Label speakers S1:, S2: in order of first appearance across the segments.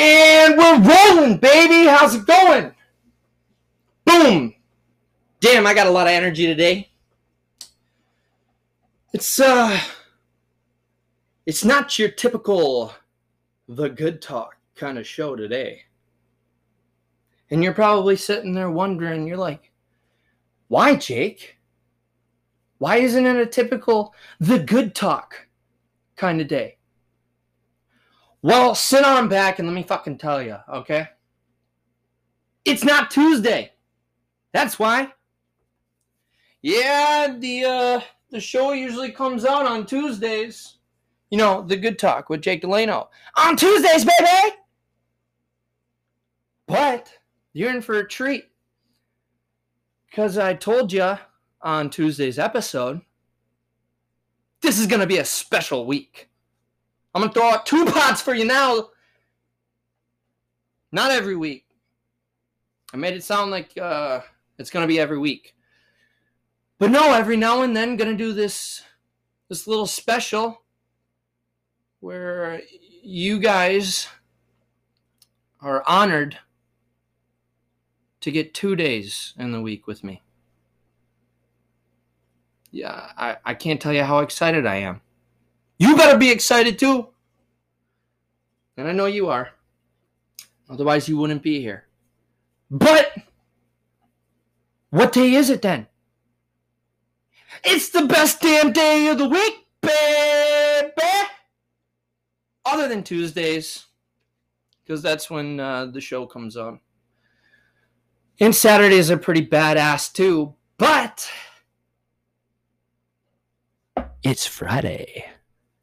S1: And we're rolling, baby. How's it going? Boom. Damn, I got a lot of energy today. It's uh it's not your typical the good talk kind of show today. And you're probably sitting there wondering, you're like, why, Jake? Why isn't it a typical the good talk kind of day? Well, sit on back and let me fucking tell you, okay? It's not Tuesday. That's why. Yeah, the uh the show usually comes out on Tuesdays. You know, the good talk with Jake Delano. On Tuesdays, baby! But you're in for a treat. Because I told you on Tuesday's episode, this is going to be a special week. I'm to throw out two pots for you now. Not every week. I made it sound like uh, it's to be every week. But no, every now and then to do this this little special where you guys are honored to get two days in the week with me. Yeah, I, I can't tell you how excited I am. You better be excited too. And I know you are. Otherwise, you wouldn't be here. But what day is it then? It's the best damn day of the week, baby. Other than Tuesdays, because that's when uh, the show comes on. And Saturdays are pretty badass too, but it's Friday.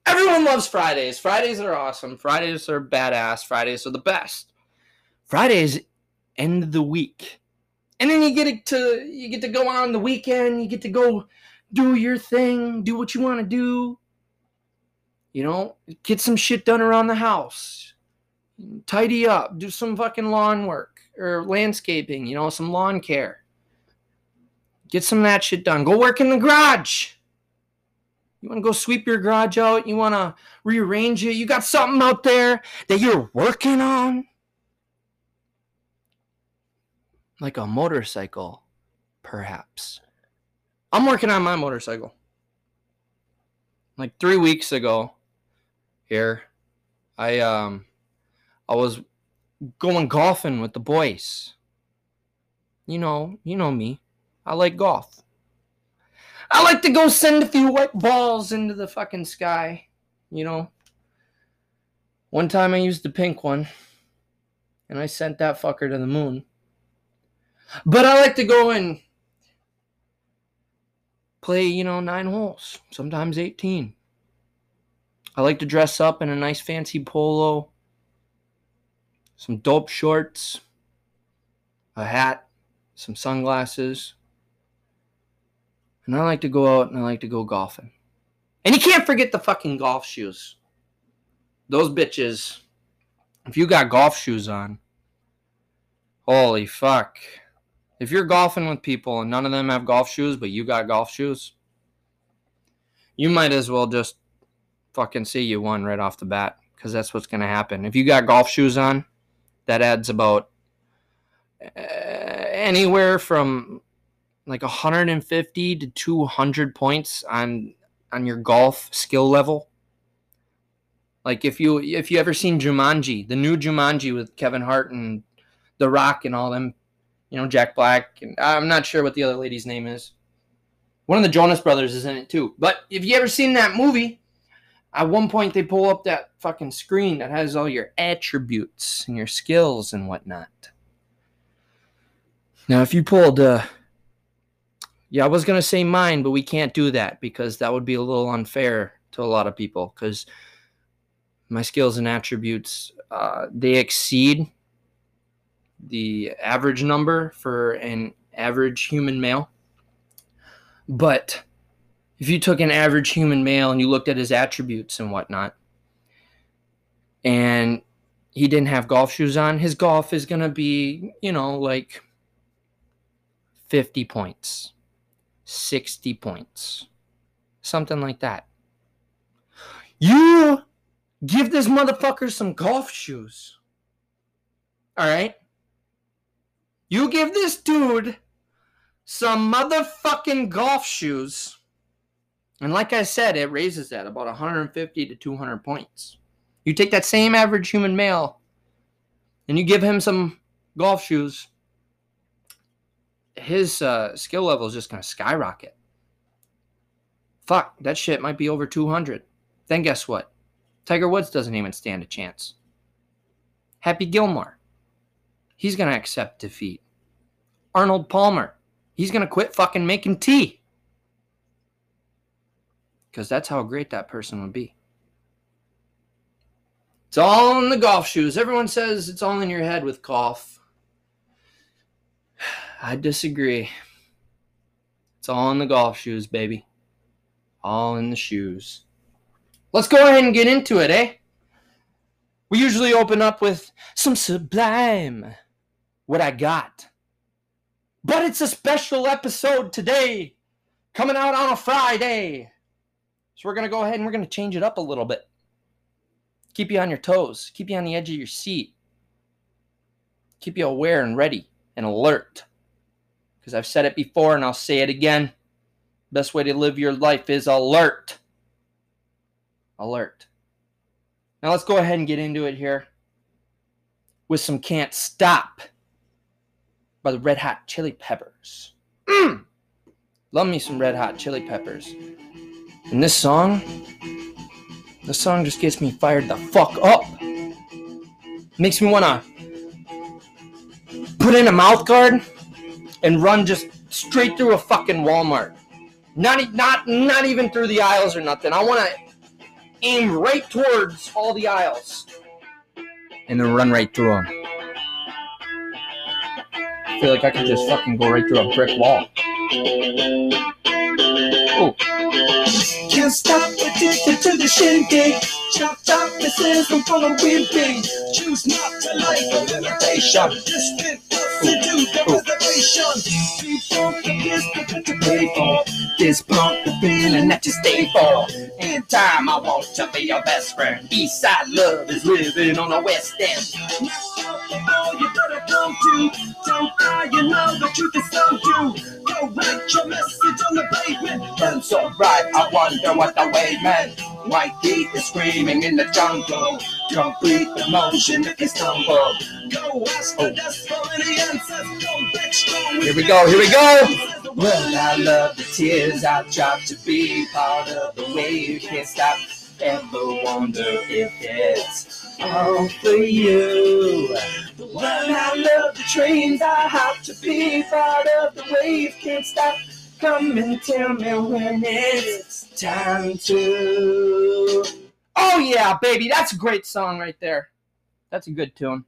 S1: Everyone loves Fridays. Fridays are awesome. Fridays are badass. Fridays are the best. Fridays end the week. And then you get to you get to go on the weekend, you get to go do your thing, do what you want to do. You know, get some shit done around the house. Tidy up, do some fucking lawn work or landscaping, you know, some lawn care. Get some of that shit done. Go work in the garage. You want to go sweep your garage out? You want to rearrange it? You got something out there that you're working on? Like a motorcycle, perhaps. I'm working on my motorcycle. Like three weeks ago, here, I um, I was going golfing with the boys. You know, you know me. I like golf. I like to go send a few white balls into the fucking sky, you know. One time I used the pink one and I sent that fucker to the moon. But I like to go and play, you know, nine holes, sometimes 18. I like to dress up in a nice fancy polo, some dope shorts, a hat, some sunglasses. And I like to go out and I like to go golfing. And you can't forget the fucking golf shoes. Those bitches, if you got golf shoes on, holy fuck. If you're golfing with people and none of them have golf shoes, but you got golf shoes, you might as well just fucking see you won right off the bat because that's what's going to happen. If you got golf shoes on, that adds about uh, anywhere from like 150 to 200 points on on your golf skill level. Like if you if you ever seen Jumanji, the new Jumanji with Kevin Hart and The Rock and all them, you know Jack Black and I'm not sure what the other lady's name is. One of the Jonas Brothers is in it too. But if you ever seen that movie, at one point they pull up that fucking screen that has all your attributes and your skills and whatnot. Now, if you pulled, uh, yeah, I was gonna say mine, but we can't do that because that would be a little unfair to a lot of people because my skills and attributes uh, they exceed the average number for an average human male. But if you took an average human male and you looked at his attributes and whatnot, and he didn't have golf shoes on, his golf is going to be, you know, like 50 points, 60 points, something like that. You give this motherfucker some golf shoes. All right. You give this dude some motherfucking golf shoes. And like I said, it raises that about 150 to 200 points. You take that same average human male and you give him some golf shoes, his uh, skill level is just going to skyrocket. Fuck, that shit might be over 200. Then guess what? Tiger Woods doesn't even stand a chance. Happy Gilmore, he's going to accept defeat. Arnold Palmer, he's going to quit fucking making tea. Because that's how great that person would be. It's all in the golf shoes. Everyone says it's all in your head with golf. I disagree. It's all in the golf shoes, baby. All in the shoes. Let's go ahead and get into it, eh? We usually open up with some sublime. What I got. But it's a special episode today, coming out on a Friday. So we're going to go ahead and we're going to change it up a little bit. Keep you on your toes, keep you on the edge of your seat, keep you aware and ready and alert. Because I've said it before and I'll say it again. Best way to live your life is alert. Alert. Now let's go ahead and get into it here with some Can't Stop by the Red Hot Chili Peppers. Mm! Love me some Red Hot Chili Peppers. And this song, this song just gets me fired the fuck up. Makes me want to put in a mouth guard and run just straight through a fucking Walmart. Not not not even through the aisles or nothing. I want to aim right towards all the aisles and then run right through them. I feel like I could just fucking go right through a brick wall. Oh.
S2: Can't stop addicted to the shindig. Chop chop, this is the one I'm wimping. Choose not to like the innovation. Distant person to do the oh. reservation. People appears to pay for.
S1: This punk the feeling that you stay for. In time, I want to be your best friend. Eastside love is living on the west end.
S2: you better come to. Don't die, you know the truth is so you. Go write your message on the pavement.
S1: Burn so bright, I wonder what the way meant. White heat is screaming in the jungle. Complete emotion if you stumble.
S2: Go ask the oh. desk for any answers. Go back strong.
S1: Here we go, here we go. Well, I love the tears I've dropped to be part of the wave. Can't stop, ever wonder if it's all for you. Well, I love the trains I hop to be part of the wave. Can't stop, come and tell me when it's time to. Oh, yeah, baby, that's a great song right there. That's a good tune.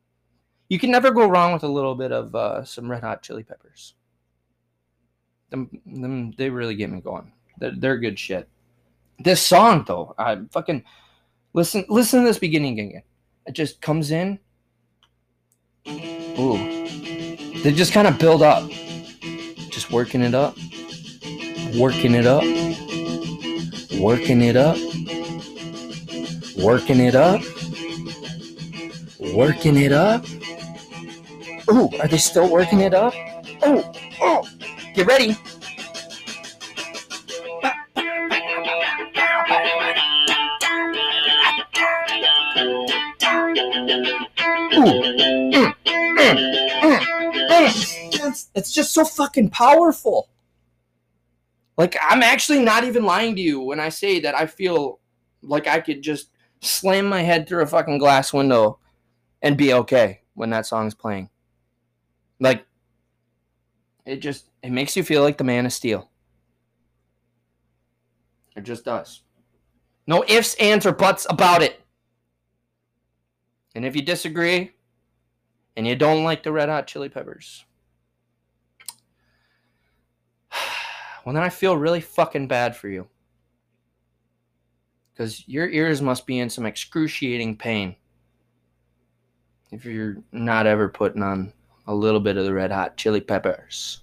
S1: You can never go wrong with a little bit of uh, some Red Hot Chili Peppers. Them, them, they really get me going. They're, they're good shit. This song, though, I fucking listen. Listen to this beginning again. It just comes in. Ooh, they just kind of build up. Just working it up, working it up, working it up, working it up, working it up. Ooh, are they still working it up? Oh, oh. Get ready. It's just so fucking powerful. Like, I'm actually not even lying to you when I say that I feel like I could just slam my head through a fucking glass window and be okay when that song's playing. Like, it just it makes you feel like the man of steel. It just does. No ifs, ands, or buts about it. And if you disagree and you don't like the red hot chili peppers, well, then I feel really fucking bad for you. Because your ears must be in some excruciating pain if you're not ever putting on a little bit of the red hot chili peppers.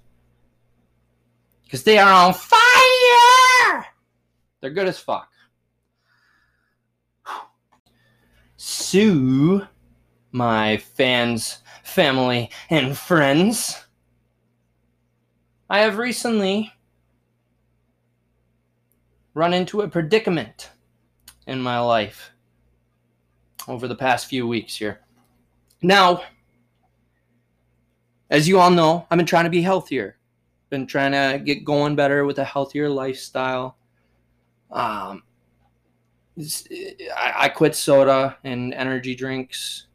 S1: Because they are on fire! They're good as fuck. So, my fans, family, and friends. I have recently run into a predicament in my life over the past few weeks here. Now, as you all know, I've been trying to be healthier. Been trying to get going better with a healthier lifestyle. Um, I, quit soda and energy drinks.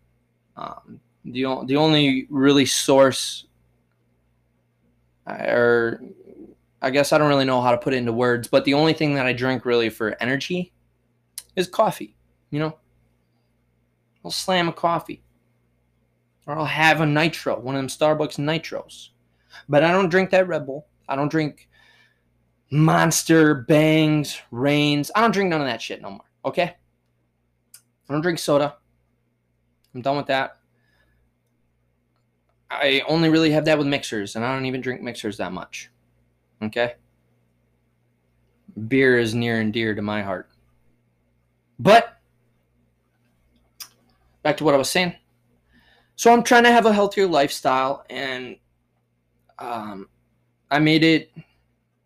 S1: Um, the, the only really source, or I guess I don't really know how to put it into words, but the only thing that I drink really for energy is coffee. You know, I'll slam a coffee, or I'll have a nitro, one of them Starbucks nitros. But I don't drink that Red Bull. I don't drink Monster, Bangs, Reigns. I don't drink none of that shit no more. Okay? I don't drink soda. I'm done with that. I only really have that with mixers, and I don't even drink mixers that much. Okay? Beer is near and dear to my heart. But, back to what I was saying. So I'm trying to have a healthier lifestyle, and um, I made it.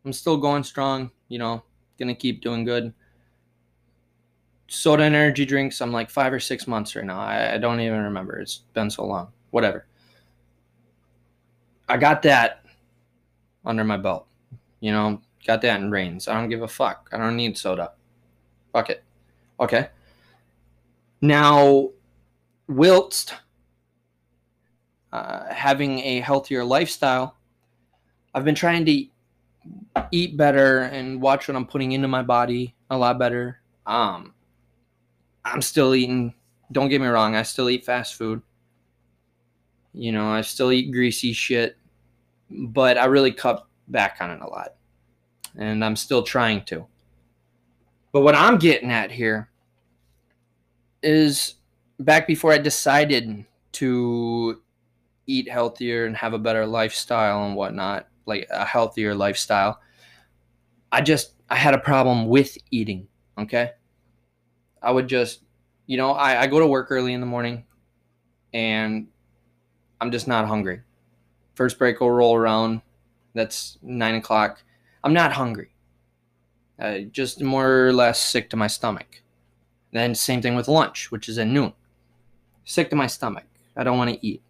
S1: I'm still going strong, you know, gonna keep doing good soda and energy drinks. I'm like five or six months right now. I, I don't even remember. It's been so long. Whatever. I got that under my belt. You know, got that in rains. I don't give a fuck. I don't need soda. Fuck it. Okay. Now, whilst uh, having a healthier lifestyle, I've been trying to eat better and watch what I'm putting into my body a lot better. Um, I'm still eating. Don't get me wrong. I still eat fast food. You know, I still eat greasy shit, but I really cut back on it a lot, and I'm still trying to. But what I'm getting at here is back before I decided to eat healthier and have a better lifestyle and whatnot, like a healthier lifestyle. I just I had a problem with eating. Okay. I would just, you know, I, I go to work early in the morning and I'm just not hungry. First break will roll around. That's nine o'clock. I'm not hungry. Uh, just more or less sick to my stomach. Then same thing with lunch, which is at noon. Sick to my stomach. I don't want to eat.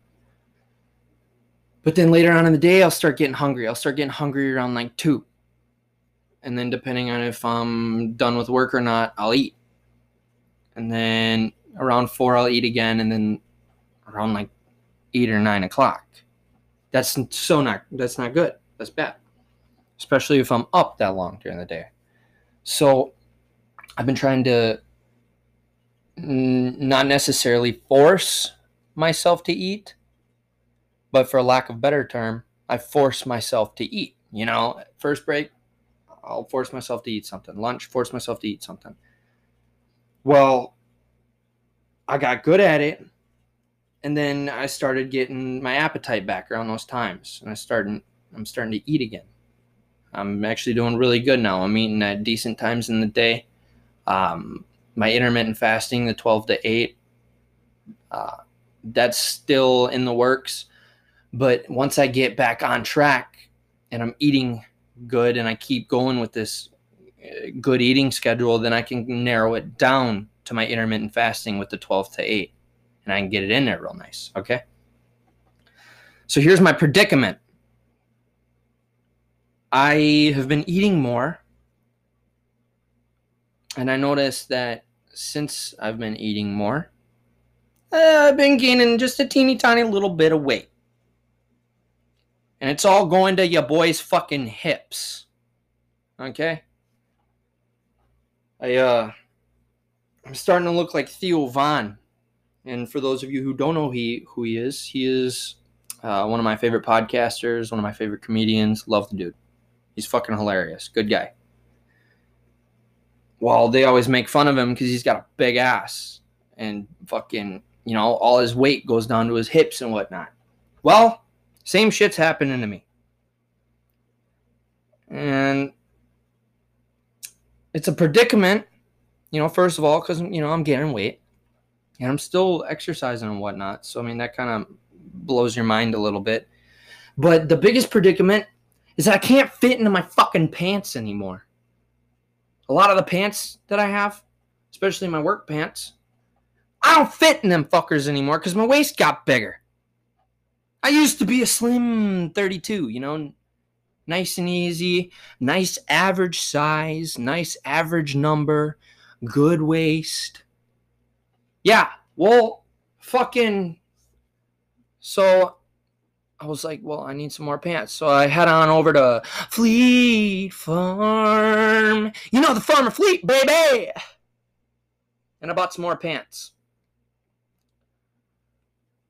S1: But then later on in the day, I'll start getting hungry. I'll start getting hungry around like two. And then depending on if I'm done with work or not, I'll eat and then around four I'll eat again, and then around like eight or nine o'clock. That's so not that's not good. That's bad, especially if I'm up that long during the day. So I've been trying to not necessarily force myself to eat, but for lack of better term, I force myself to eat. You know, first break, I'll force myself to eat something. Lunch, force myself to eat something. Well, I got good at it. And then I started getting my appetite back around those times. And I started I'm starting to eat again. I'm actually doing really good now. I'm eating at decent times in the day. Um, my intermittent fasting, the 12 to 8, uh, that's still in the works. But once I get back on track and I'm eating good and I keep going with this good eating schedule, then I can narrow it down to my intermittent fasting with the 12 to 8 and I can get it in there real nice. Okay. So here's my predicament I have been eating more, and I noticed that since I've been eating more, uh, I've been gaining just a teeny tiny little bit of weight. And it's all going to your boy's fucking hips. Okay? I uh I'm starting to look like Theo Von. And for those of you who don't know he who he is, he is uh, one of my favorite podcasters, one of my favorite comedians. Love the dude. He's fucking hilarious. Good guy. Well, they always make fun of him because he's got a big ass and fucking, you know, all his weight goes down to his hips and whatnot. Well, same shit's happening to me. And it's a predicament, you know, first of all, because, you know, I'm gaining weight. and I'm still exercising and whatnot. So I mean that kind of blows your mind a little bit. But the biggest predicament is that I can't fit into my fucking pants anymore. A lot of the pants that I have, especially my work pants, I don't fit in them fuckers anymore because my waist got bigger. I used to be a slim 32, you know, nice and easy, nice average size, nice average number, good waist. Yeah, well, fucking. So I was like, well, I need some more pants. So I head on over to Fleet Farm. You know, the Farmer Fleet, baby! And I bought some more pants.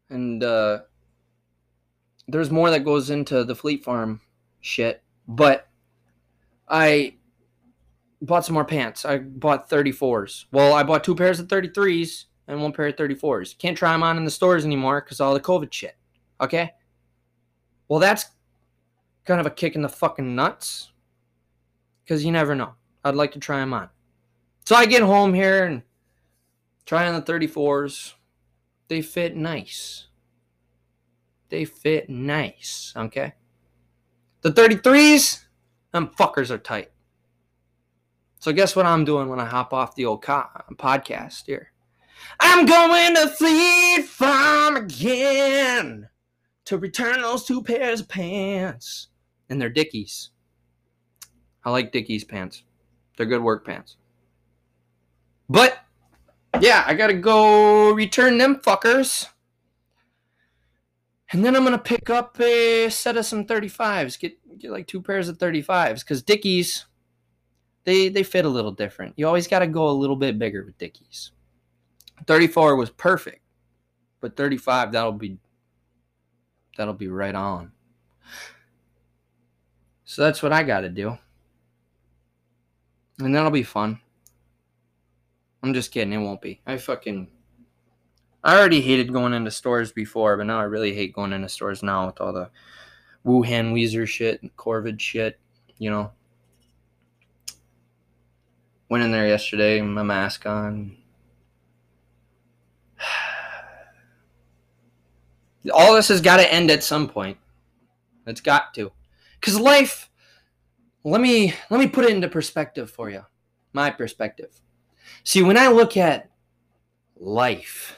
S1: And uh, there's more that goes into the Fleet Farm shit. But I bought some more pants. I bought 34s. Well, I bought two pairs of 33s and one pair of 34s. Can't try them on in the stores anymore because all the COVID shit. Okay? Well, that's kind of a kick in the fucking nuts because you never know. I'd like to try them on. So I get home here and try on the 34s. They fit nice. They fit nice, okay? The 33s, them fuckers are tight. So guess what I'm doing when I hop off the old co- podcast here? I'm going to Fleet Farm again to return those two pairs of pants. And they're Dickies. I like Dickies pants. They're good work pants. But yeah, I gotta go return them fuckers. And then I'm gonna pick up a set of some 35s. Get get like two pairs of 35s. Because Dickies, they they fit a little different. You always gotta go a little bit bigger with Dickies. 34 was perfect. But 35, that'll be that'll be right on. So that's what I got to do. And that'll be fun. I'm just kidding. It won't be. I fucking. I already hated going into stores before, but now I really hate going into stores now with all the Wuhan Weezer shit and Corvid shit. You know. Went in there yesterday, my mask on. All this has got to end at some point. It's got to. Cuz life let me let me put it into perspective for you. My perspective. See, when I look at life,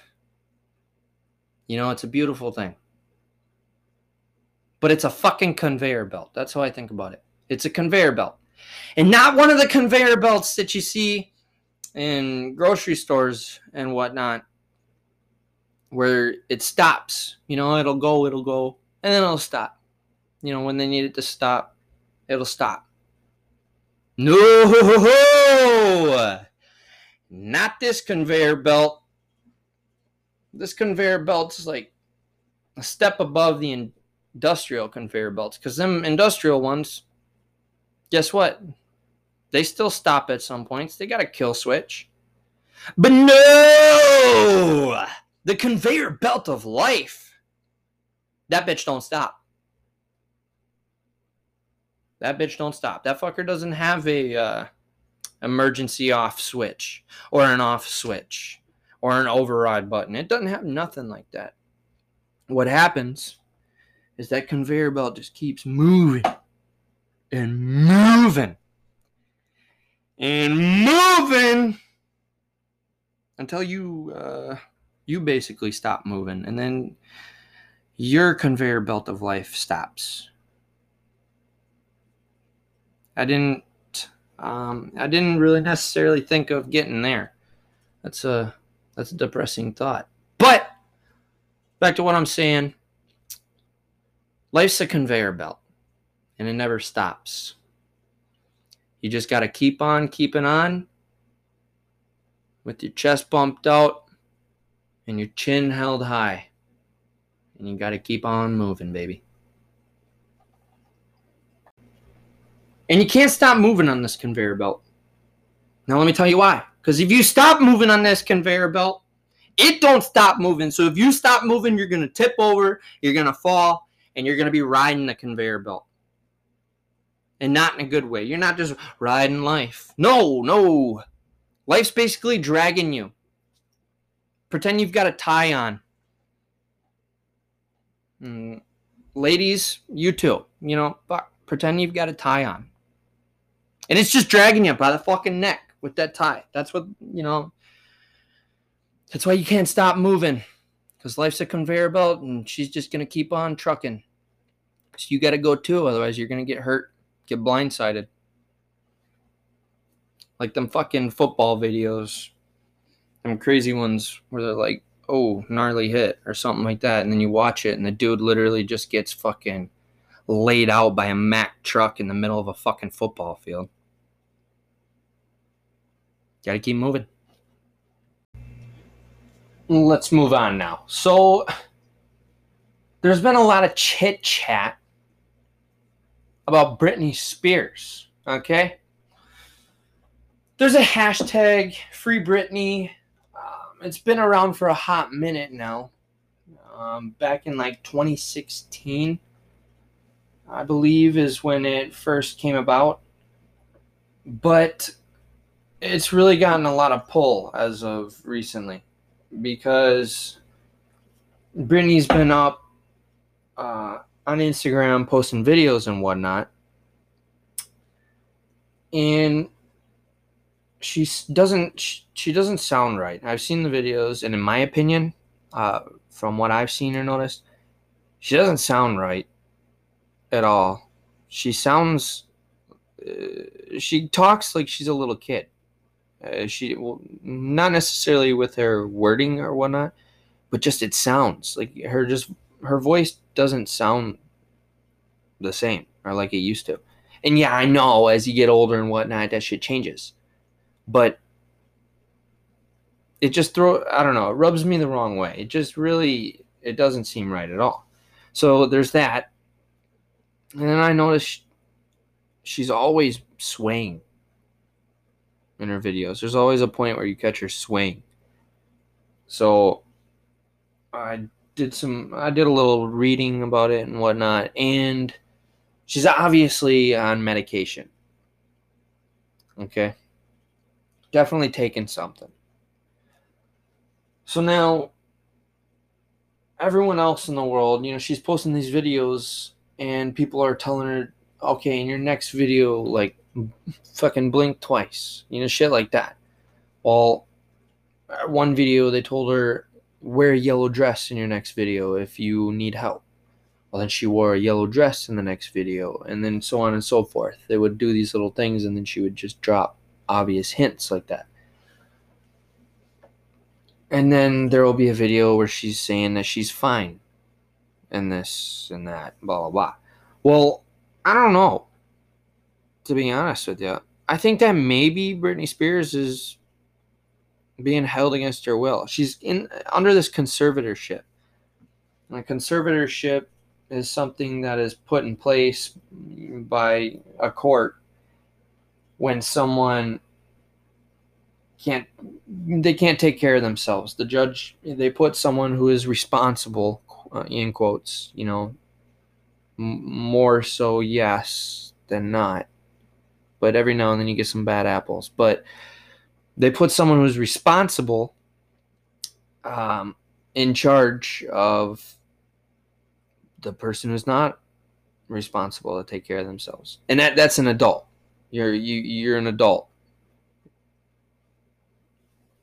S1: you know, it's a beautiful thing. But it's a fucking conveyor belt. That's how I think about it. It's a conveyor belt. And not one of the conveyor belts that you see in grocery stores and whatnot where it stops. You know, it'll go, it'll go, and then it'll stop. You know, when they need it to stop, it'll stop. No, not this conveyor belt. This conveyor belt is like a step above the industrial conveyor belts because them industrial ones, guess what? They still stop at some points. They got a kill switch. But no! The conveyor belt of life. That bitch don't stop. That bitch don't stop. That fucker doesn't have a uh, emergency off switch or an off switch or an override button. It doesn't have nothing like that. What happens is that conveyor belt just keeps moving and moving and moving until you uh, you basically stop moving and then your conveyor belt of life stops. I didn't um, i didn't really necessarily think of getting there. That's a that's a depressing thought. But back to what i'm saying. Life's a conveyor belt and it never stops. You just got to keep on keeping on with your chest bumped out and your chin held high. And you got to keep on moving, baby. And you can't stop moving on this conveyor belt. Now, let me tell you why. Because if you stop moving on this conveyor belt, it don't stop moving. So if you stop moving, you're going to tip over, you're going to fall, and you're going to be riding the conveyor belt. And not in a good way. You're not just riding life. No, no. Life's basically dragging you pretend you've got a tie on. Mm, ladies, you too. You know, fuck, pretend you've got a tie on. And it's just dragging you by the fucking neck with that tie. That's what, you know, that's why you can't stop moving. Because life's a conveyor belt and she's just going to keep on trucking. So you got to go too. Otherwise, you're going to get hurt, get blindsided. Like them fucking football videos, them crazy ones where they're like, oh, gnarly hit or something like that. And then you watch it and the dude literally just gets fucking laid out by a Mack truck in the middle of a fucking football field. Gotta keep moving. Let's move on now. So, there's been a lot of chit chat about Britney Spears, okay? There's a hashtag, Free Britney. It's been around for a hot minute now. Um, back in like 2016, I believe, is when it first came about. But it's really gotten a lot of pull as of recently because Britney's been up uh, on Instagram posting videos and whatnot. And she doesn't she doesn't sound right. I've seen the videos, and in my opinion, uh, from what I've seen or noticed, she doesn't sound right at all. She sounds uh, she talks like she's a little kid. Uh, she well, not necessarily with her wording or whatnot, but just it sounds like her just her voice doesn't sound the same or like it used to. And yeah, I know as you get older and whatnot, that shit changes. But it just throw I don't know, it rubs me the wrong way. It just really it doesn't seem right at all. So there's that. And then I noticed she's always swaying in her videos. There's always a point where you catch her swaying. So I did some I did a little reading about it and whatnot, and she's obviously on medication. Okay. Definitely taking something. So now everyone else in the world, you know, she's posting these videos and people are telling her, okay, in your next video, like fucking blink twice, you know, shit like that. Well, one video they told her wear a yellow dress in your next video if you need help. Well, then she wore a yellow dress in the next video, and then so on and so forth. They would do these little things, and then she would just drop obvious hints like that. And then there will be a video where she's saying that she's fine, and this and that, blah blah blah. Well, I don't know to be honest with you. I think that maybe Britney Spears is being held against her will. She's in under this conservatorship. And a conservatorship is something that is put in place by a court when someone can't they can't take care of themselves. The judge they put someone who is responsible uh, in quotes, you know, m- more so yes than not but every now and then you get some bad apples. But they put someone who's responsible um, in charge of the person who's not responsible to take care of themselves, and that that's an adult. You're you you're an adult.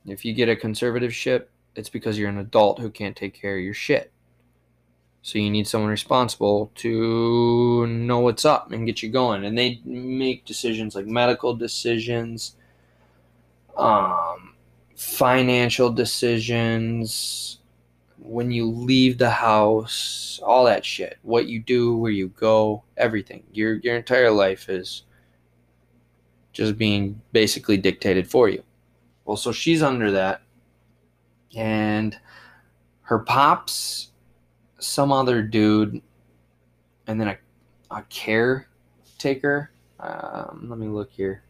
S1: If you get a conservative ship, it's because you're an adult who can't take care of your shit. So you need someone responsible to know what's up and get you going. And they make decisions like medical decisions, um, financial decisions, when you leave the house, all that shit. What you do, where you go, everything. Your your entire life is just being basically dictated for you. Well, so she's under that. And her pops some other dude, and then a, a caretaker. Um, let me look here.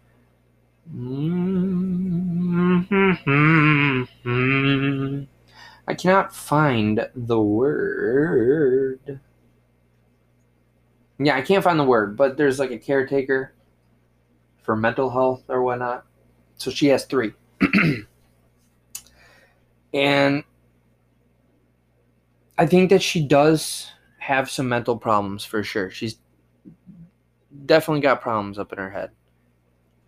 S1: I cannot find the word. Yeah, I can't find the word, but there's like a caretaker for mental health or whatnot. So she has three. And I think that she does have some mental problems for sure. She's definitely got problems up in her head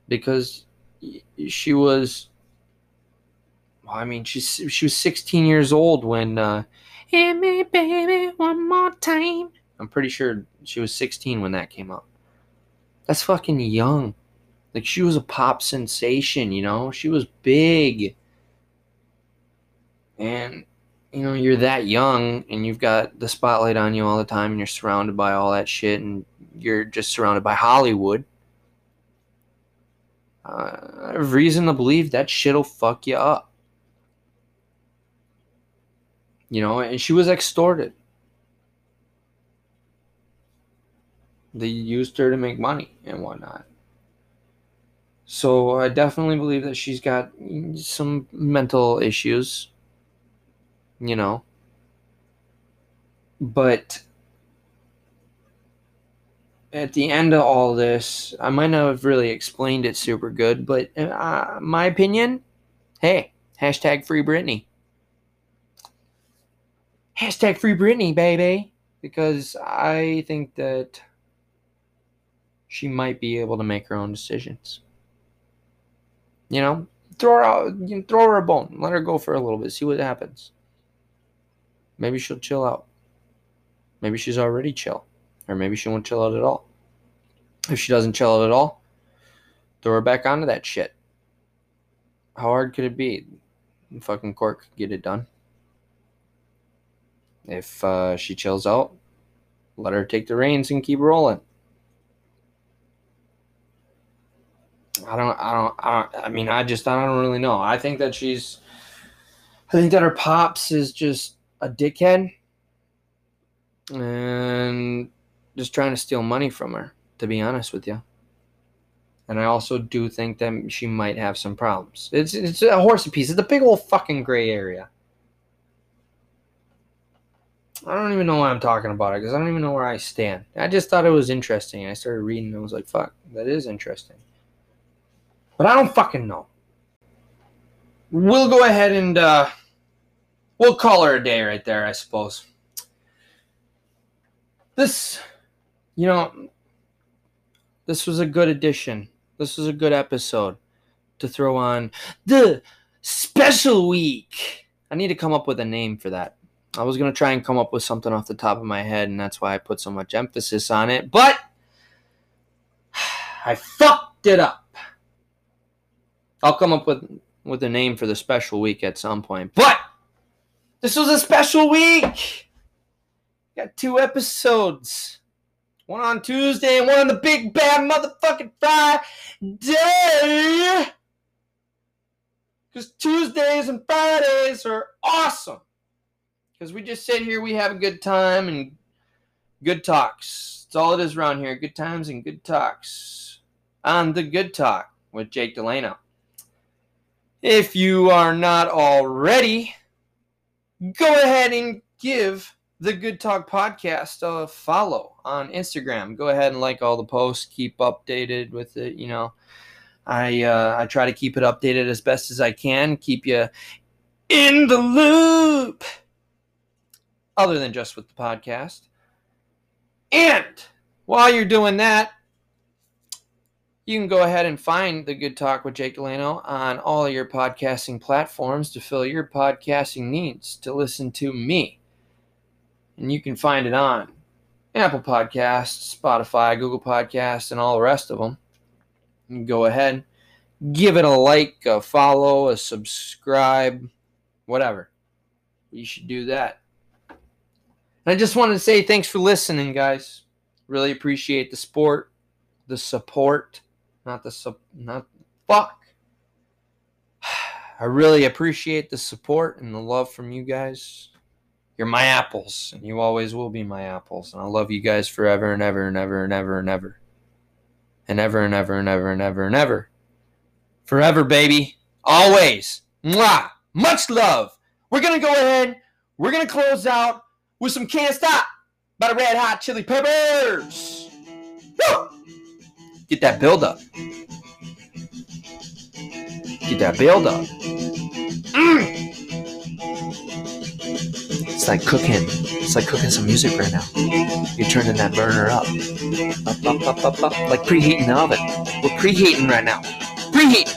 S1: because she was well, I mean, she's she was 16 years old when uh, "Hit Me, Baby, One More Time." I'm pretty sure she was 16 when that came out. That's fucking young. Like she was a pop sensation, you know. She was big, and you know you're that young, and you've got the spotlight on you all the time, and you're surrounded by all that shit, and you're just surrounded by Hollywood. Uh, I have reason to believe that shit'll fuck you up. You know, and she was extorted. They used her to make money and whatnot. So I definitely believe that she's got some mental issues, you know. But at the end of all this, I might not have really explained it super good, but uh, my opinion, hey, hashtag free Britney hashtag free Britney, baby, because I think that she might be able to make her own decisions. You know, throw her out, you know, throw her a bone, let her go for a little bit, see what happens. Maybe she'll chill out. Maybe she's already chill, or maybe she won't chill out at all. If she doesn't chill out at all, throw her back onto that shit. How hard could it be? Fucking Cork get it done. If uh, she chills out, let her take the reins and keep rolling. I don't, I don't, I don't, I mean, I just, I don't really know. I think that she's, I think that her pops is just a dickhead and just trying to steal money from her, to be honest with you. And I also do think that she might have some problems. It's, it's a horsey piece. It's a big old fucking gray area. I don't even know why I'm talking about it because I don't even know where I stand. I just thought it was interesting. I started reading and I was like, fuck, that is interesting. But I don't fucking know. We'll go ahead and uh, we'll call her a day right there, I suppose. This, you know, this was a good addition. This was a good episode to throw on the special week. I need to come up with a name for that. I was going to try and come up with something off the top of my head, and that's why I put so much emphasis on it. But I fucked it up. I'll come up with with a name for the special week at some point. But this was a special week. Got two episodes. One on Tuesday and one on the big bad motherfucking Friday. Because Tuesdays and Fridays are awesome because we just sit here, we have a good time and good talks. It's all it is around here. Good times and good talks on the Good Talk with Jake Delano. If you are not already, go ahead and give the Good Talk podcast a follow on Instagram. Go ahead and like all the posts. Keep updated with it. You know, I uh, I try to keep it updated as best as I can. Keep you in the loop other than just with the podcast. And while you're doing that, you can go ahead and find the Good Talk with Jake Delano on all your podcasting platforms to fill your podcasting needs to listen to me. And you can find it on Apple Podcasts, Spotify, Google Podcasts, and all the rest of them. You can go ahead, give it a like, a follow, a subscribe, whatever. You should do that. And I just wanted to say thanks for listening, guys. Really appreciate the support, the support, not the sup, not fuck. I really appreciate the support and the love from you guys. You're my apples, and you always will be my apples. And I love you guys forever and ever and ever and ever and ever. And ever and ever and ever and ever and ever. Forever, baby. Always. Mwah. Much love. We're going to go ahead. We're going to close out with some Can't Stop by the Red Hot Chili Peppers. Woo! Get that build up. Get that build up. Mm.
S2: It's like cooking. It's like cooking some music right now. You're turning that burner up. Up, up, up, up, up. Like preheating the oven. We're preheating right now. Preheat.